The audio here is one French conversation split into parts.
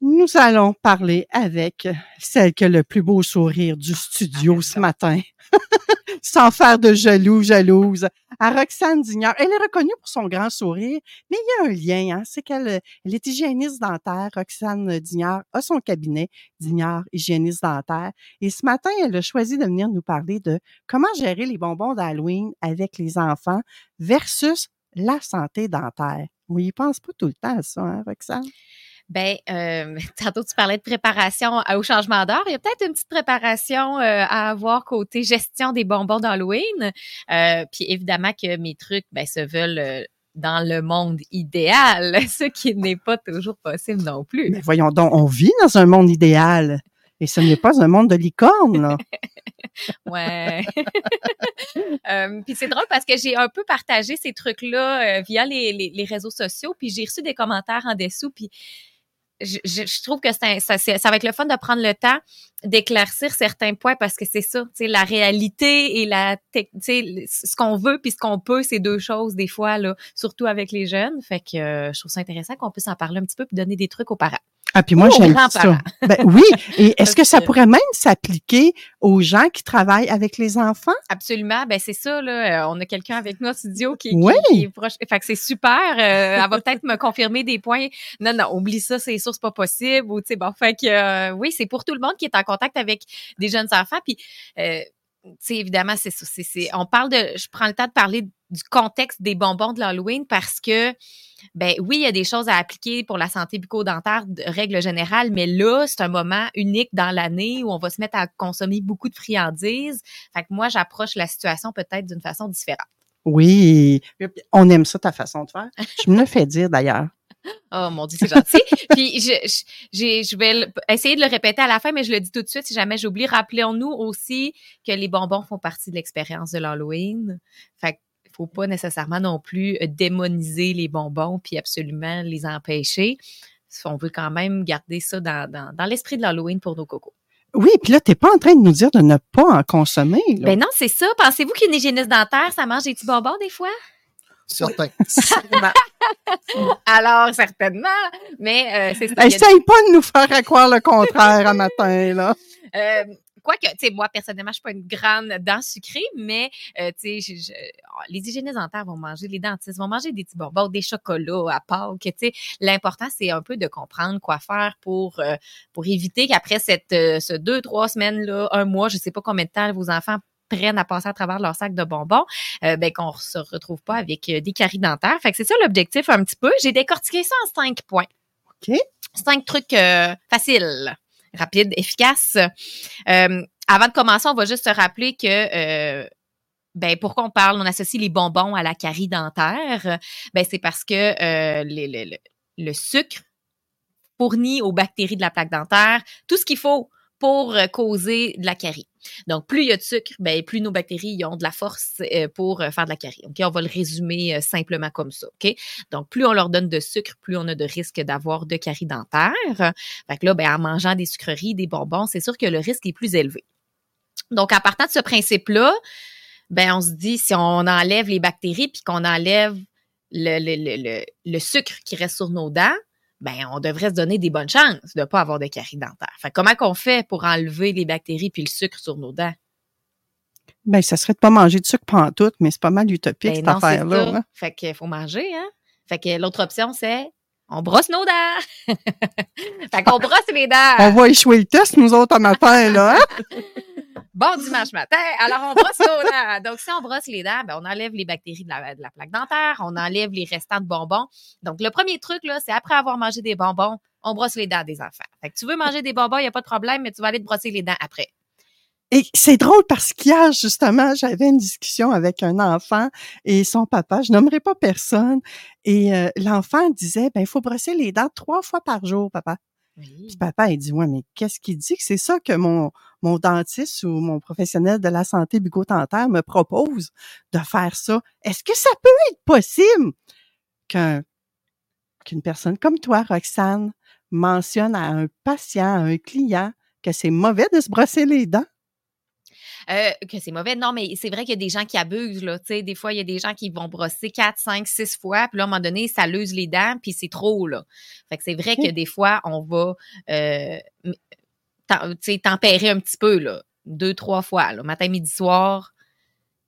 Nous allons parler avec celle qui a le plus beau sourire du studio ce matin. Sans faire de jaloux, jalouse. À Roxane Dignard. Elle est reconnue pour son grand sourire, mais il y a un lien. Hein? C'est qu'elle elle est hygiéniste dentaire. Roxane Dignard a son cabinet Dignard Hygiéniste dentaire. Et ce matin, elle a choisi de venir nous parler de comment gérer les bonbons d'Halloween avec les enfants versus la santé dentaire. On y pense pas tout le temps à ça, hein, Roxane? Ben, euh, tantôt tu parlais de préparation au changement d'heure. Il y a peut-être une petite préparation euh, à avoir côté gestion des bonbons d'Halloween. Euh, puis évidemment que mes trucs, ben, se veulent euh, dans le monde idéal, ce qui n'est pas toujours possible non plus. Mais voyons donc, on vit dans un monde idéal. Et ce n'est pas un monde de licorne, là. ouais. euh, puis c'est drôle parce que j'ai un peu partagé ces trucs-là euh, via les, les, les, réseaux sociaux, puis j'ai reçu des commentaires en dessous, puis je, trouve que c'est ça, ça va être le fun de prendre le temps d'éclaircir certains points parce que c'est ça, tu sais, la réalité et la, tu sais, ce qu'on veut puis ce qu'on peut, c'est deux choses des fois là, surtout avec les jeunes. Fait que euh, je trouve ça intéressant qu'on puisse en parler un petit peu puis donner des trucs aux parents. Ah, puis moi, j'aime ça. Ben, oui. Et est-ce que ça pourrait même s'appliquer aux gens qui travaillent avec les enfants? Absolument. Ben, c'est ça, là. Euh, on a quelqu'un avec nous au studio qui, oui. qui, qui est proche. Fait que c'est super. Euh, elle va peut-être me confirmer des points. Non, non, oublie ça, c'est sûr, c'est pas possible. Ou, tu sais, bon, fait que, euh, oui, c'est pour tout le monde qui est en contact avec des jeunes enfants. Puis, euh, sais, évidemment, c'est ça. On parle de, je prends le temps de parler du contexte des bonbons de l'Halloween parce que, ben oui, il y a des choses à appliquer pour la santé bucco-dentaire de règle générale, mais là, c'est un moment unique dans l'année où on va se mettre à consommer beaucoup de friandises. Fait que moi, j'approche la situation peut-être d'une façon différente. Oui, on aime ça ta façon de faire. Je me le fais dire d'ailleurs. Oh mon Dieu, c'est gentil. Puis je, je, je vais essayer de le répéter à la fin, mais je le dis tout de suite si jamais j'oublie. Rappelons-nous aussi que les bonbons font partie de l'expérience de l'Halloween. Fait qu'il faut pas nécessairement non plus démoniser les bonbons puis absolument les empêcher. On veut quand même garder ça dans, dans, dans l'esprit de l'Halloween pour nos cocos. Oui, puis là, tu n'es pas en train de nous dire de ne pas en consommer. Là. Ben non, c'est ça. Pensez-vous qu'une hygiéniste dentaire, ça mange des petits bonbons des fois? Certain. Alors, certainement. Mais euh, c'est ça. Essaye pas de nous faire croire le contraire à matin, là. Euh, Quoique, tu sais, moi, personnellement, je suis pas une grande dent sucrée, mais, euh, tu sais, les hygiénistes dentaires vont manger, les dentistes vont manger des petits bonbons, des chocolats à Pâques, tu sais. L'important, c'est un peu de comprendre quoi faire pour, euh, pour éviter qu'après cette, euh, ce deux, trois semaines-là, un mois, je sais pas combien de temps vos enfants prennent à passer à travers leur sac de bonbons, euh, ben qu'on se retrouve pas avec des caries dentaires. Fait que c'est ça l'objectif un petit peu. J'ai décortiqué ça en cinq points. OK. Cinq trucs euh, faciles, rapides, efficaces. Euh, avant de commencer, on va juste se rappeler que euh, ben pourquoi on parle, on associe les bonbons à la carie dentaire? Ben c'est parce que euh, le, le, le, sucre fournit aux bactéries de la plaque dentaire tout ce qu'il faut pour causer de la carie. Donc, plus il y a de sucre, ben, plus nos bactéries ont de la force pour faire de la carie. OK? On va le résumer simplement comme ça. OK? Donc, plus on leur donne de sucre, plus on a de risque d'avoir de carie dentaire. Fait que là, ben, en mangeant des sucreries, des bonbons, c'est sûr que le risque est plus élevé. Donc, à partir de ce principe-là, ben, on se dit, si on enlève les bactéries puis qu'on enlève le, le, le, le, sucre qui reste sur nos dents, ben, on devrait se donner des bonnes chances de ne pas avoir de carie dentaire. Fait comment qu'on fait pour enlever les bactéries puis le sucre sur nos dents? Ben, ça serait de pas manger de sucre pantoute, mais c'est pas mal utopique, Ben cette affaire-là. hein. Fait qu'il faut manger, hein. Fait que l'autre option, c'est on brosse nos dents. fait qu'on brosse les dents. On va échouer le test, nous autres, à matin, là. hein? Bon dimanche matin, alors on brosse nos dents. Donc, si on brosse les dents, ben, on enlève les bactéries de la, plaque dentaire, on enlève les restants de bonbons. Donc, le premier truc, là, c'est après avoir mangé des bonbons, on brosse les dents des enfants. Fait que tu veux manger des bonbons, il n'y a pas de problème, mais tu vas aller te brosser les dents après. Et c'est drôle parce qu'hier, justement, j'avais une discussion avec un enfant et son papa, je nommerai pas personne, et euh, l'enfant disait, ben, il faut brosser les dents trois fois par jour, papa. Puis papa, il dit, ouais, mais qu'est-ce qu'il dit que c'est ça que mon, mon dentiste ou mon professionnel de la santé bucco-dentaire me propose de faire ça? Est-ce que ça peut être possible qu'un, qu'une personne comme toi, Roxane, mentionne à un patient, à un client, que c'est mauvais de se brosser les dents? Euh, que c'est mauvais. Non, mais c'est vrai qu'il y a des gens qui abusent, là. Tu sais, des fois, il y a des gens qui vont brosser 4, 5, 6 fois, puis là, à un moment donné, ça luse les dents, puis c'est trop, là. Fait que c'est vrai que des fois, on va, euh, tempérer un petit peu, là. Deux, trois fois, là. Matin, midi, soir.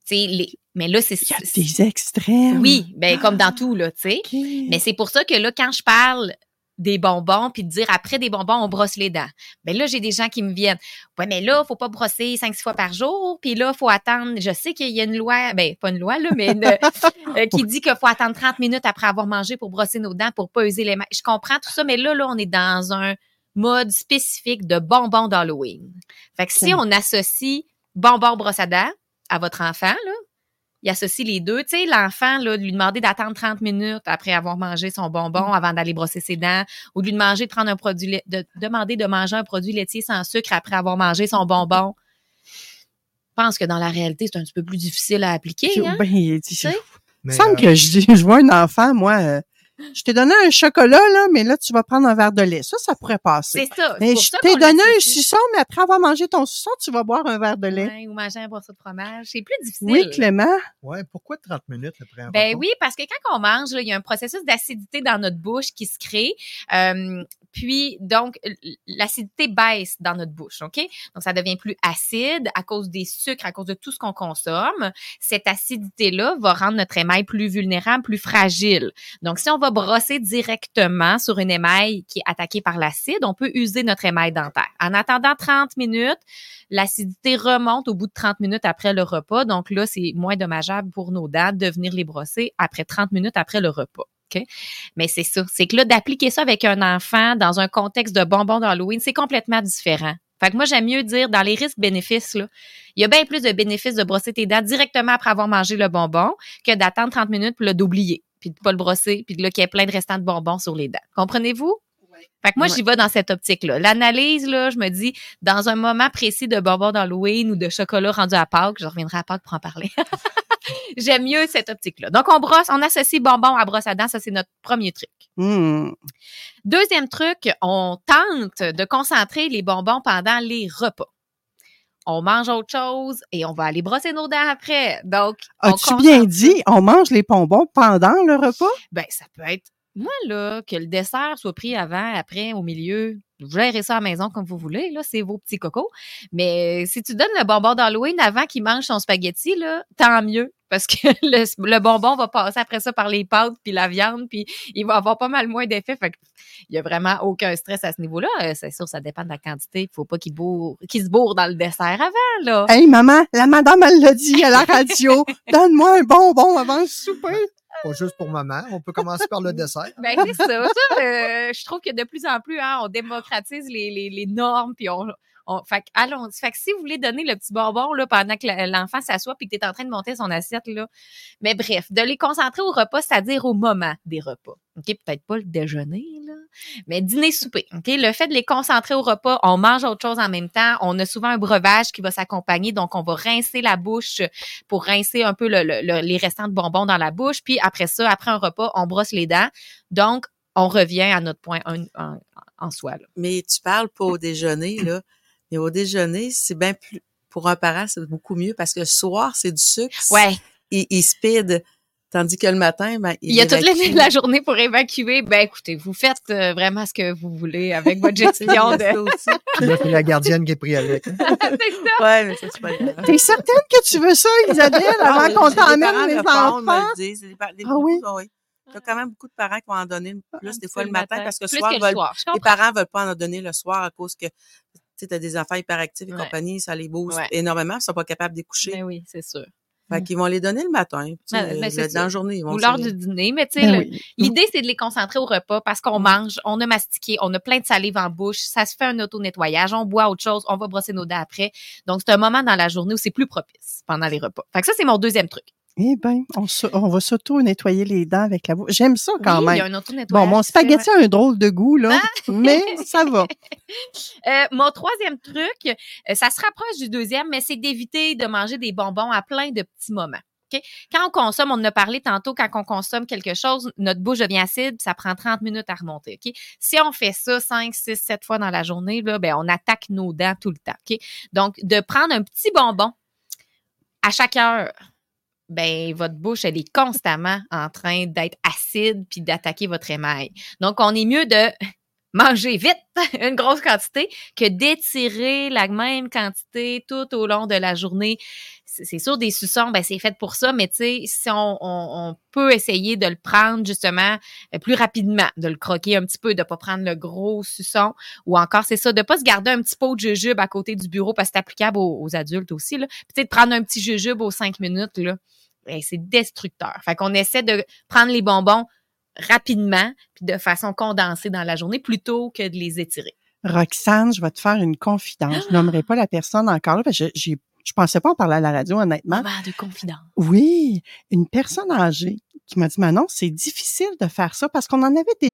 Tu sais, les... mais là, c'est... Il y a des extrêmes. Oui, ben comme dans tout, là, tu sais. Mais c'est pour ça que là, quand je parle des bonbons, puis de dire après des bonbons, on brosse les dents. Ben là, j'ai des gens qui me viennent. Ouais, mais là, faut pas brosser cinq, six fois par jour. Puis là, faut attendre. Je sais qu'il y a une loi, ben pas une loi, là, mais une- euh, qui dit qu'il faut attendre 30 minutes après avoir mangé pour brosser nos dents, pour pas user les mains. Je comprends tout ça, mais là, là, on est dans un mode spécifique de bonbons d'Halloween. Fait que si on associe bonbons brosse à dents à votre enfant, là, il associe les deux. Tu sais, l'enfant, là, de lui demander d'attendre 30 minutes après avoir mangé son bonbon avant d'aller brosser ses dents, ou de lui demander de prendre un produit, de demander de manger un produit laitier sans sucre après avoir mangé son bonbon. Je pense que dans la réalité, c'est un petit peu plus difficile à appliquer. Hein? ben, il dit, sais? il Mais, me semble euh, que je je vois un enfant, moi, euh, je t'ai donné un chocolat, là, mais là, tu vas prendre un verre de lait. Ça, ça pourrait passer. C'est ça. Mais je t'ai donné un suçon, mais après avoir mangé ton suçon, tu vas boire un verre de lait. Ouais, ou manger un morceau de fromage. C'est plus difficile. Oui, Clément. ouais, pourquoi 30 minutes après un Ben oui, parce que quand on mange, là, il y a un processus d'acidité dans notre bouche qui se crée. Euh, puis, donc, l'acidité baisse dans notre bouche, OK? Donc, ça devient plus acide à cause des sucres, à cause de tout ce qu'on consomme. Cette acidité-là va rendre notre émail plus vulnérable, plus fragile. Donc, si on va brosser directement sur une émail qui est attaquée par l'acide, on peut user notre émail dentaire. En attendant 30 minutes, l'acidité remonte au bout de 30 minutes après le repas. Donc là, c'est moins dommageable pour nos dents de venir les brosser après 30 minutes après le repas. Mais c'est ça. C'est que là, d'appliquer ça avec un enfant dans un contexte de bonbons d'Halloween, c'est complètement différent. Fait que moi, j'aime mieux dire dans les risques-bénéfices, il y a bien plus de bénéfices de brosser tes dents directement après avoir mangé le bonbon que d'attendre 30 minutes là, d'oublier, puis de pas le brosser, puis de là, qu'il y ait plein de restants de bonbons sur les dents. Comprenez-vous? Fait que moi, Ouais. j'y vais dans cette optique-là. L'analyse, là, je me dis, dans un moment précis de bonbons d'Halloween ou de chocolat rendu à Pâques, je reviendrai à Pâques pour en parler. J'aime mieux cette optique-là. Donc, on brosse, on associe bonbons à brosse à dents. Ça, c'est notre premier truc. Hmm. Deuxième truc, on tente de concentrer les bonbons pendant les repas. On mange autre chose et on va aller brosser nos dents après. Donc, on As-tu bien dit, on mange les bonbons pendant le repas? Ben, ça peut être, moi, là, que le dessert soit pris avant, après, au milieu. Vous gérez ça à la maison comme vous voulez, là, c'est vos petits cocos. Mais si tu donnes le bonbon d'Halloween avant qu'il mange son spaghetti, là, tant mieux. Parce que le, bonbon va passer après ça par les pâtes puis la viande, puis il va avoir pas mal moins d'effet. Fait il y a vraiment aucun stress à ce niveau-là. Euh, C'est sûr, ça dépend de la quantité. Il faut pas qu'il se bourre dans le dessert avant, là. Hey, maman, la madame, elle l'a dit à la radio. Donne-moi un bonbon avant le souper. Pas juste pour maman. On peut commencer par le dessert. Ben, c'est ça. Euh, je trouve que de plus en plus, hein, on démocratise les, les, les normes, puis on, on fait allons Fait que si vous voulez donner le petit bonbon là, pendant que l'enfant s'assoit puis que tu es en train de monter son assiette, là, mais bref, de les concentrer au repas, c'est-à-dire au moment des repas. OK? Peut-être pas le déjeuner, mais dîner-souper. OK? Le fait de les concentrer au repas, on mange autre chose en même temps. On a souvent un breuvage qui va s'accompagner, donc on va rincer la bouche pour rincer un peu le- le- le- les restants de bonbons dans la bouche. Puis après ça, après un repas, on brosse les dents. Donc, on revient à notre point un- en, en soi. Là. Mais tu parles pas au déjeuner, là. Mais au déjeuner, c'est bien plus, pour un parent, c'est beaucoup mieux parce que le soir, c'est du sucre. Ouais. Il, il speed. Tandis que le matin, ben, Il y a toute évacue. la, la journée pour évacuer. Ben écoutez, vous faites euh, vraiment ce que vous voulez avec votre gestion de. Puis là, c'est la gardienne qui est prise avec. hein. C'est ça. Ouais, mais ça, c'est pas grave. T'es certaine que tu veux ça, Isabelle, Ah avant qu'on t'emmène les me enfants? le disent. Les par- les- Ah oui? oui. Il y a quand même beaucoup de parents qui vont en donner plus des fois le matin, parce que le soir, que le veulent- soir. Je les parents veulent pas en donner le soir à cause que tu as des enfants hyperactifs et Ouais. compagnie, ça les booste Ouais. énormément, ils sont pas capables d'écoucher. Ben oui, c'est sûr. Fait qu'ils vont les donner le matin. Ben, ben, dans la journée, ils vont Ou l'heure se- du dîner, mais tu sais, Ben oui. l'idée, c'est de les concentrer au repas parce qu'on mange, on a mastiqué, on a plein de salive en bouche, ça se fait un auto-nettoyage, on boit autre chose, on va brosser nos dents après. Donc, c'est un moment dans la journée où c'est plus propice pendant les repas. Fait que ça, c'est mon deuxième truc. Eh bien, on, se- on va s'auto-nettoyer les dents avec la bouche. J'aime ça quand oui, il y a même. un. Bon, mon spaghetti a un drôle de goût, là, mais ça va. Euh, mon troisième truc, euh, ça se rapproche du deuxième, mais c'est d'éviter de manger des bonbons à plein de petits moments. Quand on consomme, on en a parlé tantôt, quand on consomme quelque chose, notre bouche devient acide, puis ça prend 30 minutes à remonter. Si on fait ça 5, 6, 7 fois dans la journée, là, ben, on attaque nos dents tout le temps. Donc, de prendre un petit bonbon à chaque heure, ben, votre bouche, elle est constamment en train d'être acide puis d'attaquer votre émail. Donc, on est mieux de manger vite une grosse quantité que d'étirer la même quantité tout au long de la journée. C'est sûr, des suçons, ben, c'est fait pour ça, mais tu sais, si on, on- peut essayer de le prendre justement euh, plus rapidement, de le croquer un petit peu, de pas prendre le gros suçon, ou encore, c'est ça, de pas se garder un petit pot de jujube à côté du bureau parce que c'est applicable aux, adultes aussi, là. De prendre un petit jujube aux cinq minutes, là, ben, c'est destructeur. Fait qu'on essaie de prendre les bonbons rapidement, puis de façon condensée dans la journée, plutôt que de les étirer. Roxane, je vais te faire une confidence. Je nommerai pas la personne encore là, parce que je, j'ai- je pensais pas en parler à la radio, honnêtement. Moment de confidence? Oui, une personne âgée qui m'a dit, Manon, c'est difficile de faire ça parce qu'on en avait des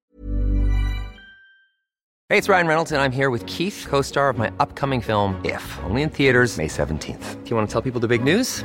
Hey, it's Ryan Reynolds, and I'm here with Keith, co star of my upcoming film, If, only in theaters, May 17th. Do you want to tell people the big news?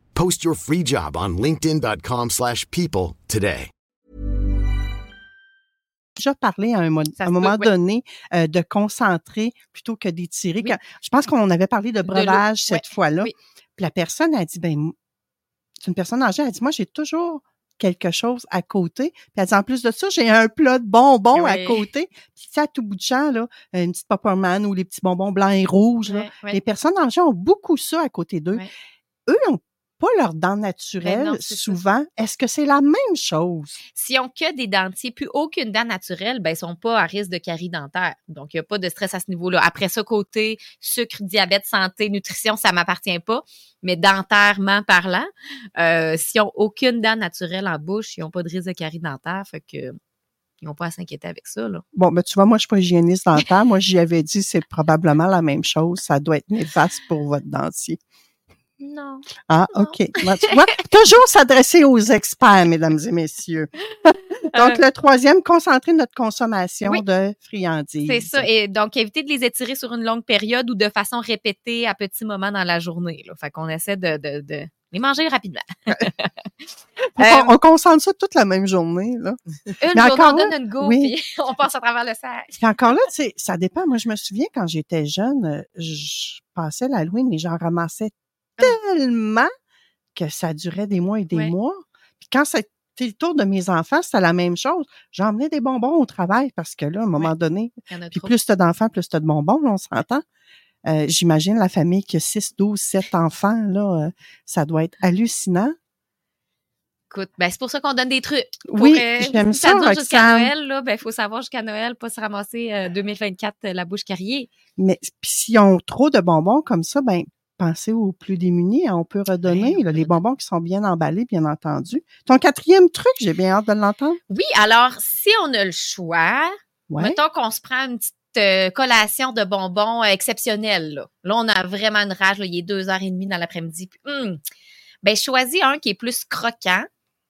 Post your free job on linkedin.com/people slash people today. déjà parlé à un, mo- Ça à un se moment peut, ouais. donné euh, de concentrer plutôt que d'étirer. Oui. Je pense qu'on avait parlé de breuvage cette ouais, fois-là. oui. Puis la personne a dit, ben, c'est une personne âgée, elle a dit, moi, j'ai toujours quelque chose à côté. Puis elle dit, en plus de ça, j'ai un plat de bonbons à côté. Puis ça, à tout bout de champ, là, une petite Popperman ou les petits bonbons blancs et rouges. là. Les personnes âgées ont beaucoup ça à côté d'eux. Eux n'ont pas leurs dents naturelles, Ben non, ça. souvent. Est-ce que c'est la même chose? Si on que des dentiers, plus aucune dent naturelle, ben, ils sont pas à risque de carie dentaire. Donc, il n'y a pas de stress à ce niveau-là. Après ça, côté sucre, diabète, santé, nutrition, ça m'appartient pas. Mais dentairement parlant, euh, s'ils ont aucune dent naturelle en bouche, ils n'ont pas de risque de carie dentaire. Fait que, ils n'ont pas à s'inquiéter avec ça, là. Bon, ben tu vois, moi, je suis pas hygiéniste dentaire. moi, j'y avais dit, c'est probablement la même chose. Ça doit être néfaste pour votre dentier. Non. Ah, Non. OK. Tu vois, toujours s'adresser aux experts, mesdames et messieurs. Donc, Euh, le troisième, concentrer notre consommation Oui. de friandises. C'est ça. Et donc, éviter de les étirer sur une longue période ou de façon répétée à petits moments dans la journée. Là. Fait qu'on essaie de, de, de les manger rapidement. On, Euh, on concentre ça toute la même journée, là. Une Mais journée, on donne une go, oui. puis on passe à travers le sac. Puis encore là, ça dépend. Moi, je me souviens quand j'étais jeune, euh, je passais l'Halloween, mais j'en ramassais tellement que ça durait des mois et des Ouais. mois. Puis quand c'était le tour de mes enfants, c'était la même chose. J'emmenais des bonbons au travail parce que là, à un moment Ouais. donné, puis plus t'as d'enfants, plus t'as de bonbons, là, on s'entend. Euh, J'imagine la famille qui a 6, 12, 7 enfants, là, euh, ça doit être hallucinant. Écoute, ben, c'est pour ça qu'on donne des trucs. Pour, Oui, euh, j'aime si ça, dure jusqu'à. Noël, là, ben, faut savoir jusqu'à Noël, pas se ramasser euh, 2024 euh, la bouche carriée. Mais puis s'ils ont trop de bonbons comme ça, ben penser aux plus démunis. hein, On peut redonner là, les bonbons qui sont bien emballés, bien entendu. Ton quatrième truc, j'ai bien hâte de l'entendre. Oui, alors, si on a le choix, Ouais. mettons qu'on se prend une petite euh, collation de bonbons euh, exceptionnelle. Là. Là, on a vraiment une rage. Là, il est deux heures et demie dans l'après-midi. hum, ben, choisis un qui est plus croquant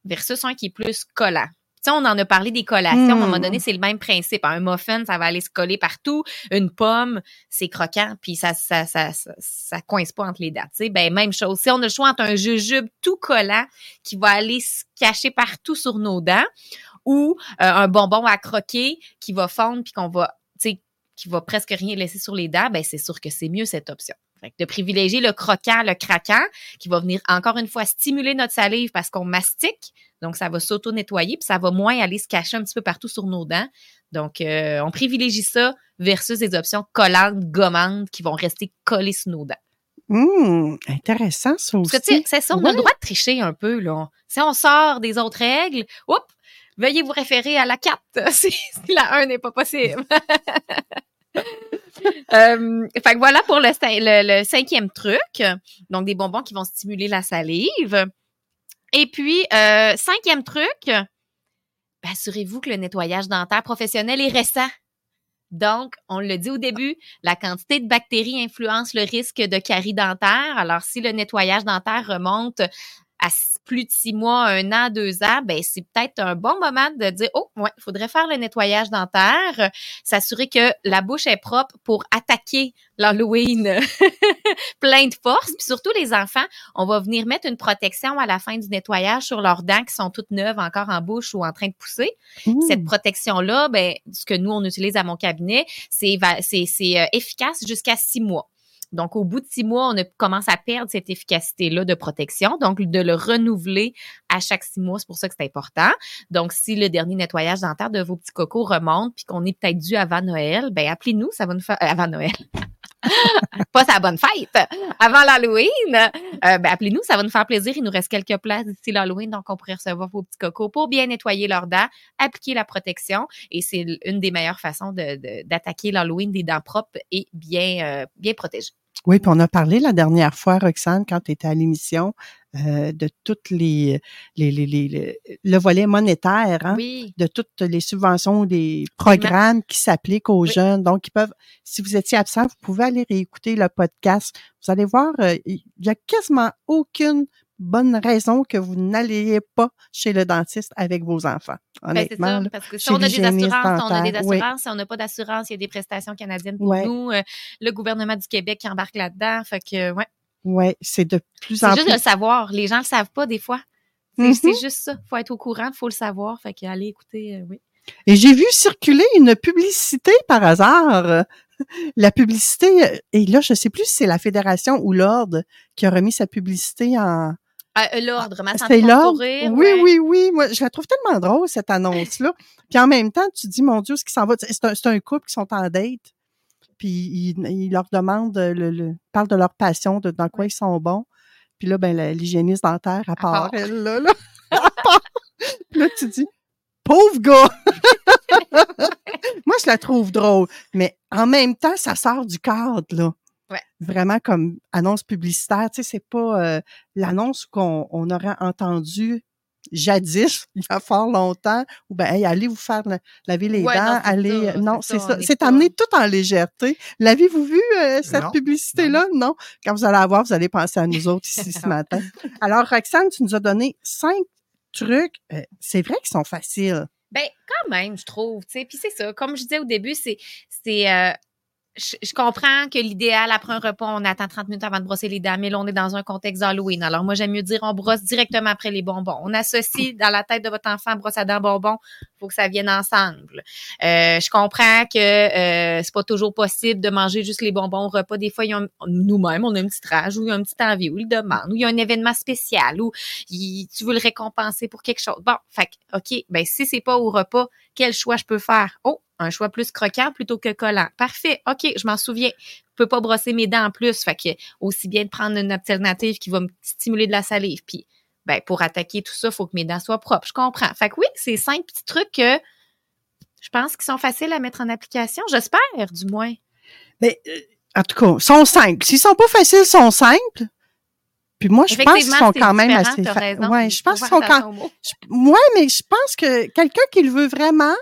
versus un qui est plus collant. Tu sais, on en a parlé des collations. À un moment Mm. donné, c'est le même principe. Un muffin, ça va aller se coller partout. Une pomme, c'est croquant, puis ça, ça, ça, ça, ça coince pas entre les dents. Tu sais, ben, même chose. Si on a le choix entre un jujube tout collant qui va aller se cacher partout sur nos dents ou euh, un bonbon à croquer qui va fondre puis qu'on va, tu sais, qui va presque rien laisser sur les dents, ben c'est sûr que c'est mieux cette option. Fait que de privilégier le croquant, le craquant, qui va venir encore une fois stimuler notre salive parce qu'on mastique, donc ça va s'auto-nettoyer, puis ça va moins aller se cacher un petit peu partout sur nos dents. Donc, euh, on privilégie ça versus des options collantes, gommantes, qui vont rester collées sur nos dents. Hum, intéressant, ça aussi. Parce que, c'est ça, on a le droit de tricher un peu, là. Si on sort des autres règles, oups, veuillez vous référer à la 4 si, la 1 n'est pas possible. Euh, fait que voilà pour le, cin- le- le cinquième truc. Donc, des bonbons qui vont stimuler la salive. Et puis, euh, cinquième truc, assurez-vous que le nettoyage dentaire professionnel est récent. Donc, on le dit au début, la quantité de bactéries influence le risque de carie dentaire. Alors, si le nettoyage dentaire remonte à plus de six mois, un an, deux ans, ben c'est peut-être un bon moment de dire oh ouais, il faudrait faire le nettoyage dentaire, euh, s'assurer que la bouche est propre pour attaquer l'Halloween plein de force. Puis surtout les enfants, on va venir mettre une protection à la fin du nettoyage sur leurs dents qui sont toutes neuves encore en bouche ou en train de pousser. Mmh. Cette protection-là, ben, ce que nous, on utilise à mon cabinet, c'est c'est, euh, efficace jusqu'à six mois. Donc, au bout de six mois, on commence à perdre cette efficacité-là de protection. Donc, de le renouveler à chaque six mois, c'est pour ça que c'est important. Donc, si le dernier nettoyage dentaire de vos petits cocos remonte puis qu'on est peut-être dû avant Noël, ben appelez-nous, ça va nous faire... euh, avant Noël. Pas sa bonne fête. Avant l'Halloween, euh, ben appelez-nous, ça va nous faire plaisir. Il nous reste quelques places d'ici l'Halloween, donc on pourrait recevoir vos petits cocos pour bien nettoyer leurs dents, appliquer la protection. Et c'est une des meilleures façons de- de- d'attaquer l'Halloween des dents propres et bien, euh, bien protégées. Oui, puis on a parlé la dernière fois, Roxane, quand tu étais à l'émission, euh, de toutes les, les, les, les- le- le volet monétaire, hein, Oui. de toutes les subventions, des programmes qui s'appliquent aux Oui. jeunes. Donc, ils peuvent, si vous étiez absent, vous pouvez aller réécouter le podcast. Vous allez voir, euh, il y a quasiment aucune bonne raison que vous n'alliez pas chez le dentiste avec vos enfants. Ben, c'est Honnêtement, ça, là, parce que si on a des assurances, on a des oui. assurances. Si on n'a pas d'assurance, il y a des prestations canadiennes pour Ouais. nous. Euh, le gouvernement du Québec qui embarque là-dedans. Fait que, ouais. Ouais, c'est de plus C'est en juste plus. de le savoir. Les gens le savent pas des fois. C'est Mhm. c'est juste ça. Faut être au courant, faut le savoir. Fait que allez écouter, euh, oui. Et j'ai vu circuler une publicité par hasard. La publicité, et là, je sais plus si c'est la Fédération ou l'Ordre qui a remis sa publicité en... Ah, euh, L'ordre, ma C'est l'Ordre? Oui, ouais. oui, oui. Moi, je la trouve tellement drôle, cette annonce-là. Puis en même temps, tu dis, mon Dieu, ce qui s'en va. C'est un, un couple qui sont en date. Puis ils il leur demandent, le, le, parle de leur passion, de dans quoi ils sont bons. Puis là, ben, l'hygiéniste dentaire, à part, part. elle, là, là. À part. Puis là, tu dis, pauvre gars! Moi, je la trouve drôle. Mais en même temps, ça sort du cadre, là. Ouais. Vraiment comme annonce publicitaire. Tu sais, c'est pas euh, l'annonce qu'on on aurait entendu jadis, il y a fort longtemps, ou ben, hey, allez vous faire la- laver les Ouais, dents, allez. ça, non, c'est c'est ça, C'est amené tout en légèreté. L'avez-vous vu, euh, cette publicité-là? Non. Quand vous allez la voir, vous allez penser à nous autres ici ce matin. Alors, Roxane, tu nous as donné cinq trucs. Euh, c'est vrai qu'ils sont faciles. Ben, quand même, je trouve, tu sais. Puis c'est ça, comme je disais au début, c'est, c'est, euh, je, je comprends que l'idéal, après un repas, on attend 30 minutes avant de brosser les dents, mais là, on est dans un contexte d'Halloween. Alors, moi, j'aime mieux dire, on brosse directement après les bonbons. On associe dans la tête de votre enfant brosse à dents bonbons. Faut que ça vienne ensemble. Euh, je comprends que euh, c'est pas toujours possible de manger juste les bonbons au repas. Des fois, nous-mêmes, on a une petite rage ou il y a une petite envie ou il demande ou il y a un événement spécial ou il- tu veux le récompenser pour quelque chose. Bon, fait OK, ben si c'est pas au repas, quel choix je peux faire? Oh, un choix plus croquant plutôt que collant. Parfait. OK, je m'en souviens. Je peux pas brosser mes dents en plus. Fait aussi bien de prendre une alternative qui va me stimuler de la salive. Puis, ben, pour attaquer tout ça, il faut que mes dents soient propres. Je comprends. Fait que oui, c'est cinq petits trucs que je pense qu'ils sont faciles à mettre en application. J'espère, du moins. Mais euh, En tout cas, sont simples. S'ils sont pas faciles, sont simples. Puis moi, je pense qu'ils sont quand même assez raison. Ouais, je pense qu'ils sont quand Ouais, mais je pense que quelqu'un qui le veut vraiment,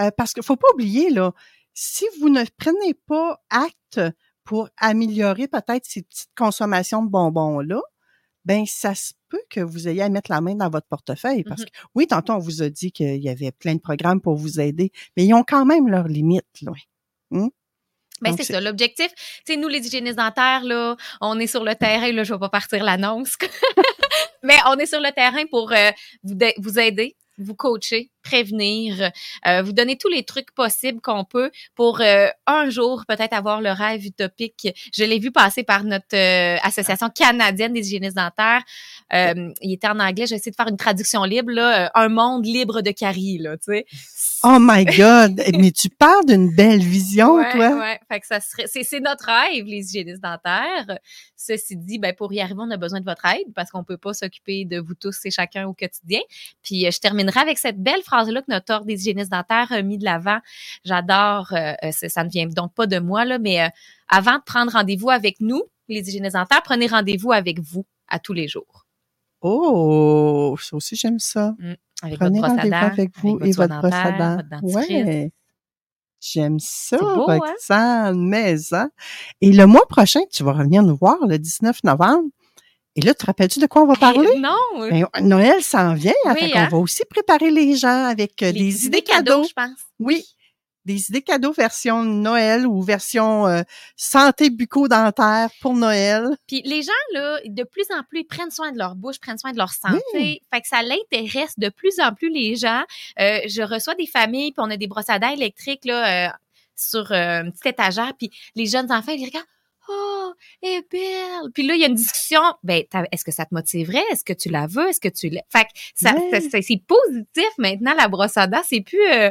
euh, parce qu'il faut pas oublier, là, si vous ne prenez pas acte pour améliorer peut-être ces petites consommations de bonbons-là, ben ça se peut que vous ayez à mettre la main dans votre portefeuille. Parce Mhm. que oui, tantôt, on vous a dit qu'il y avait plein de programmes pour vous aider, mais ils ont quand même leurs limites. Là. Hum? Ben, c'est ça. L'objectif, tu sais, nous, les hygiénistes dentaires, là, on est sur le terrain, là, je vais pas partir l'annonce. Mais on est sur le terrain pour euh, vous aider, vous coacher, prévenir, euh, vous donner tous les trucs possibles qu'on peut pour euh, un jour peut-être avoir le rêve utopique. Je l'ai vu passer par notre euh, association canadienne des hygiénistes dentaires. Il était en anglais, j'ai essayé de faire une traduction libre, là, un monde libre de caries, là, tu sais. Oh my God! mais tu parles d'une belle vision, Ouais, toi. ouais. Fait que ça serait, c'est, notre rêve, les hygiénistes dentaires. Ceci dit, ben, pour y arriver, on a besoin de votre aide parce qu'on peut pas s'occuper de vous tous et chacun au quotidien. Puis, je terminerai avec cette belle phrase-là que notre ordre des hygiénistes dentaires a mis de l'avant. J'adore, euh, euh, ça ne vient donc pas de moi, là, mais euh, avant de prendre rendez-vous avec nous, les hygiénistes dentaires, prenez rendez-vous avec vous à tous les jours. Oh, ça aussi, j'aime ça. Avec Prenez rendez-vous avec vous avec et votre brosse à dents. J'aime ça, hein? Mais hein? Et le mois prochain, tu vas revenir nous voir le 19 novembre. Et là, te rappelles-tu de quoi on va parler? Non! Ben, Noël s'en vient, hein, Oui, fait qu'on hein? va aussi préparer les gens avec euh, Les des idées cadeaux, cadeaux. je pense. Oui, des idées cadeaux version Noël ou version euh, santé bucco-dentaire pour Noël. Puis les gens, là, de plus en plus, ils prennent soin de leur bouche, prennent soin de leur santé. Fait que ça l'intéresse de plus en plus les gens. Euh, je reçois des familles, puis on a des brosses à dents électriques, là, euh, sur euh, une petite étagère, puis les jeunes enfants, ils les regardent. Oh, elle est belle. Puis là, il y a une discussion. Ben, est-ce que ça te motiverait? Est-ce que tu la veux? Est-ce que tu l'aimes? Fait que ça- c'est positif maintenant, la brosse à dents. C'est plus euh,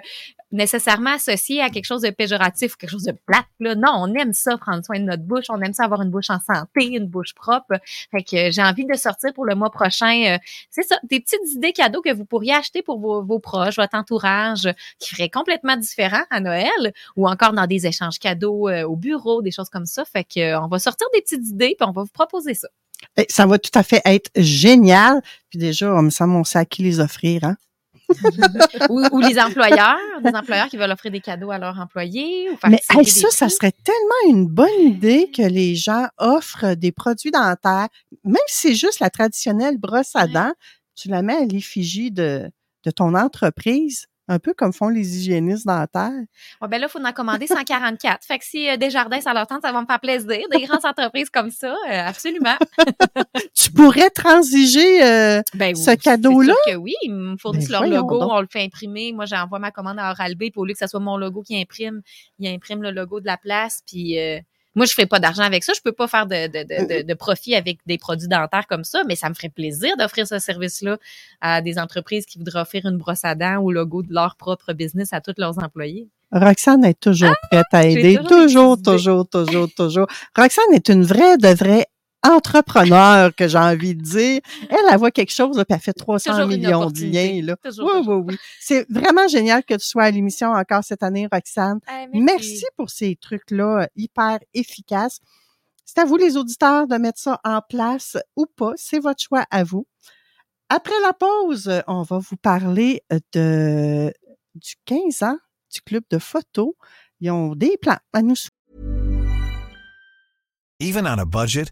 nécessairement associé à quelque chose de péjoratif ou quelque chose de plate. Là. Non, on aime ça, prendre soin de notre bouche. On aime ça avoir une bouche en santé, une bouche propre. Fait que euh, j'ai envie de sortir pour le mois prochain. euh, c'est ça, des petites idées cadeaux que vous pourriez acheter pour vos, proches, votre entourage, qui ferait complètement différent à Noël ou encore dans des échanges cadeaux euh, au bureau, des choses comme ça. Fait que on va sortir des petites idées puis on va vous proposer ça. Ça va tout à fait être génial. Puis déjà, on me semble, on sait à qui les offrir, hein? ou, ou les employeurs, des employeurs qui veulent offrir des cadeaux à leurs employés. Ou Mais hey, ça, ça serait tellement une bonne idée que les gens offrent des produits dentaires, même si c'est juste la traditionnelle brosse à dents, tu la mets à l'effigie de, de ton entreprise, un peu comme font les hygiénistes dentaires. Ouais, ben là, il faut en commander 144. fait que si euh, Desjardins, ça leur tente, ça va me faire plaisir. Des grandes entreprises comme ça, euh, absolument. Tu pourrais transiger euh, Ben ce cadeau-là? Que oui, ils me fournissent Ben leur logo, donc. on le fait imprimer. Moi, j'envoie ma commande à Oral-B, puis au lieu que ce soit mon logo qui imprime, il imprime le logo de la place, puis... moi, je fais pas d'argent avec ça. Je peux pas faire de, de, de, de, de profit avec des produits dentaires comme ça, mais ça me ferait plaisir d'offrir ce service-là à des entreprises qui voudraient offrir une brosse à dents au logo de leur propre business à tous leurs employés. Roxane est toujours prête à Ah, aider. toujours toujours, toujours, toujours. Roxane est une vraie de vraie entrepreneur, que j'ai envie de dire. Elle, elle voit quelque chose, là, puis elle fait 300 Toujours une millions de liens. Là. Toujours, oui, toujours. oui, oui. C'est vraiment génial que tu sois à l'émission encore cette année, Roxane. Ah, merci. pour ces trucs-là euh, hyper efficaces. C'est à vous, les auditeurs, de mettre ça en place ou pas. C'est votre choix à vous. Après la pause, on va vous parler euh, de du 15 ans du club de photo. Ils ont des plans à nous Even on a budget,